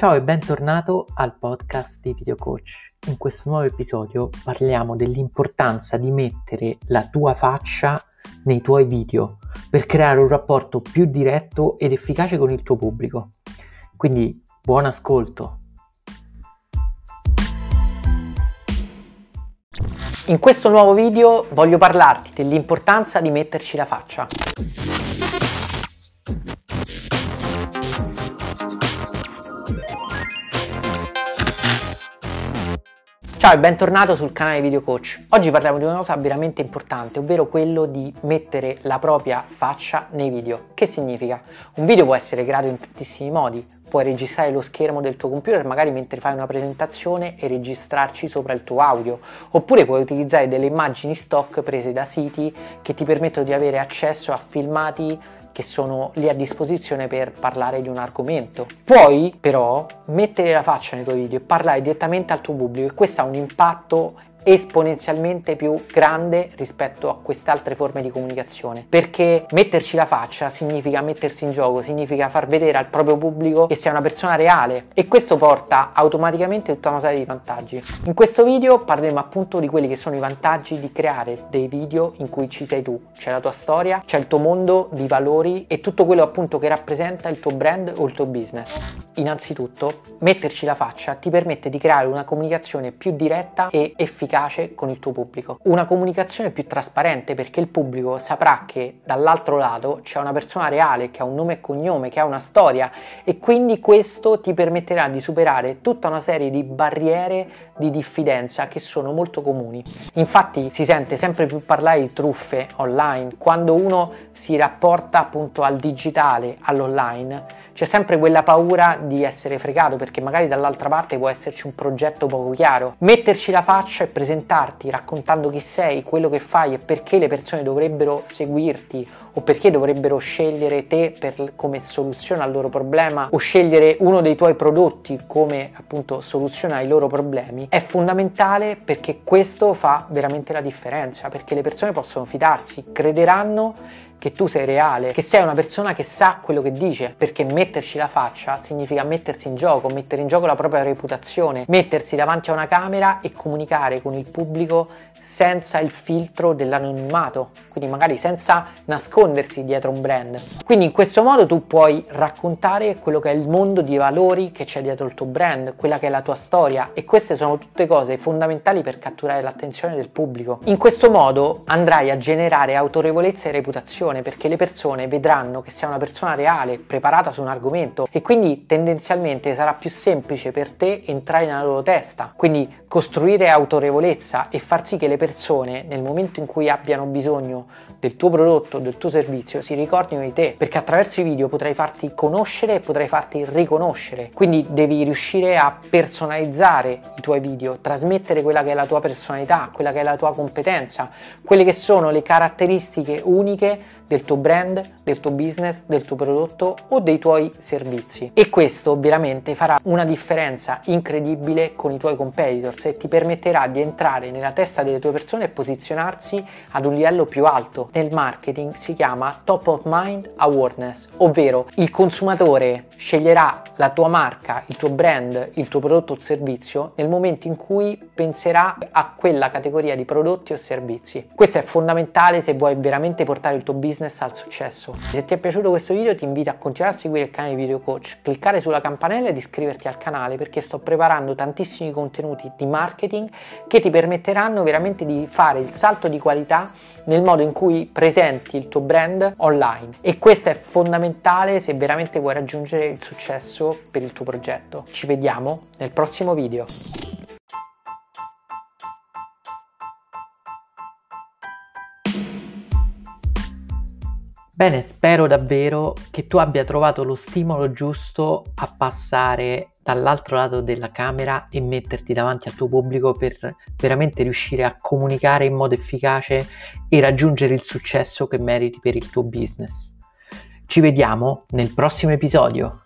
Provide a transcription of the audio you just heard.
Ciao e bentornato al podcast di Video Coach. In questo nuovo episodio parliamo dell'importanza di mettere la tua faccia nei tuoi video per creare un rapporto più diretto ed efficace con il tuo pubblico. Quindi buon ascolto. In questo nuovo video voglio parlarti dell'importanza di metterci la faccia. Ciao e bentornato sul canale Video Coach. Oggi parliamo di una cosa veramente importante, ovvero quello di mettere la propria faccia nei video. Che significa? Un video può essere creato in tantissimi modi. Puoi registrare lo schermo del tuo computer magari mentre fai una presentazione e registrarci sopra il tuo audio, oppure puoi utilizzare delle immagini stock prese da siti che ti permettono di avere accesso a filmati che sono lì a disposizione per parlare di un argomento. Puoi però mettere la faccia nei tuoi video e parlare direttamente al tuo pubblico e questo ha un impatto esponenzialmente più grande rispetto a queste altre forme di comunicazione. Perché metterci la faccia significa mettersi in gioco significa far vedere al proprio pubblico che sei una persona reale. E questo porta automaticamente tutta una serie di vantaggi. In questo video parleremo appunto di quelli che sono i vantaggi di creare dei video in cui ci sei tu. C'è la tua storia c'è il tuo mondo di valori e tutto quello appunto che rappresenta il tuo brand o il tuo business innanzitutto metterci la faccia ti permette di creare una comunicazione più diretta e efficace con il tuo pubblico. Una comunicazione più trasparente perché il pubblico saprà che dall'altro lato c'è una persona reale che ha un nome e cognome, che ha una storia e quindi questo ti permetterà di superare tutta una serie di barriere di diffidenza che sono molto comuni. Infatti si sente sempre più parlare di truffe online quando uno si rapporta appunto al digitale, all'online c'è sempre quella paura di essere fregato perché magari dall'altra parte può esserci un progetto poco chiaro. Metterci la faccia e presentarti raccontando chi sei, quello che fai e perché le persone dovrebbero seguirti o perché dovrebbero scegliere te per, come soluzione al loro problema o scegliere uno dei tuoi prodotti come appunto soluzione ai loro problemi è fondamentale perché questo fa veramente la differenza perché le persone possono fidarsi, crederanno che tu sei reale, che sei una persona che sa quello che dice, perché metterci la faccia significa mettersi in gioco, mettere in gioco la propria reputazione, mettersi davanti a una camera e comunicare con il pubblico senza il filtro dell'anonimato, quindi magari senza nascondersi dietro un brand. Quindi in questo modo tu puoi raccontare quello che è il mondo di valori che c'è dietro il tuo brand, quella che è la tua storia e queste sono tutte cose fondamentali per catturare l'attenzione del pubblico. In questo modo andrai a generare autorevolezza e reputazione persone perché le persone vedranno che sei una persona reale, preparata su un argomento e quindi tendenzialmente sarà più semplice per te entrare nella loro testa. Quindi costruire autorevolezza e far sì che le persone nel momento in cui abbiano bisogno del tuo prodotto, del tuo servizio, si ricordino di te, perché attraverso i video potrai farti conoscere e potrai farti riconoscere. Quindi devi riuscire a personalizzare i tuoi video, trasmettere quella che è la tua personalità, quella che è la tua competenza, quelle che sono le caratteristiche uniche del tuo brand, del tuo business, del tuo prodotto o dei tuoi servizi. E questo veramente farà una differenza incredibile con i tuoi competitors e ti permetterà di entrare nella testa delle tue persone e posizionarsi ad un livello più alto. Nel marketing si chiama top of mind awareness, ovvero il consumatore sceglierà la tua marca, il tuo brand, il tuo prodotto o servizio nel momento in cui penserà a quella categoria di prodotti o servizi. Questo è fondamentale se vuoi veramente portare il tuo business al successo. Se ti è piaciuto questo video ti invito a continuare a seguire il canale Video Coach, cliccare sulla campanella ed iscriverti al canale perché sto preparando tantissimi contenuti di marketing che ti permetteranno veramente di fare il salto di qualità nel modo in cui presenti il tuo brand online e questo è fondamentale se veramente vuoi raggiungere il successo per il tuo progetto. Ci vediamo nel prossimo video. Bene, spero davvero che tu abbia trovato lo stimolo giusto a passare dall'altro lato della camera e metterti davanti al tuo pubblico per veramente riuscire a comunicare in modo efficace e raggiungere il successo che meriti per il tuo business. Ci vediamo nel prossimo episodio.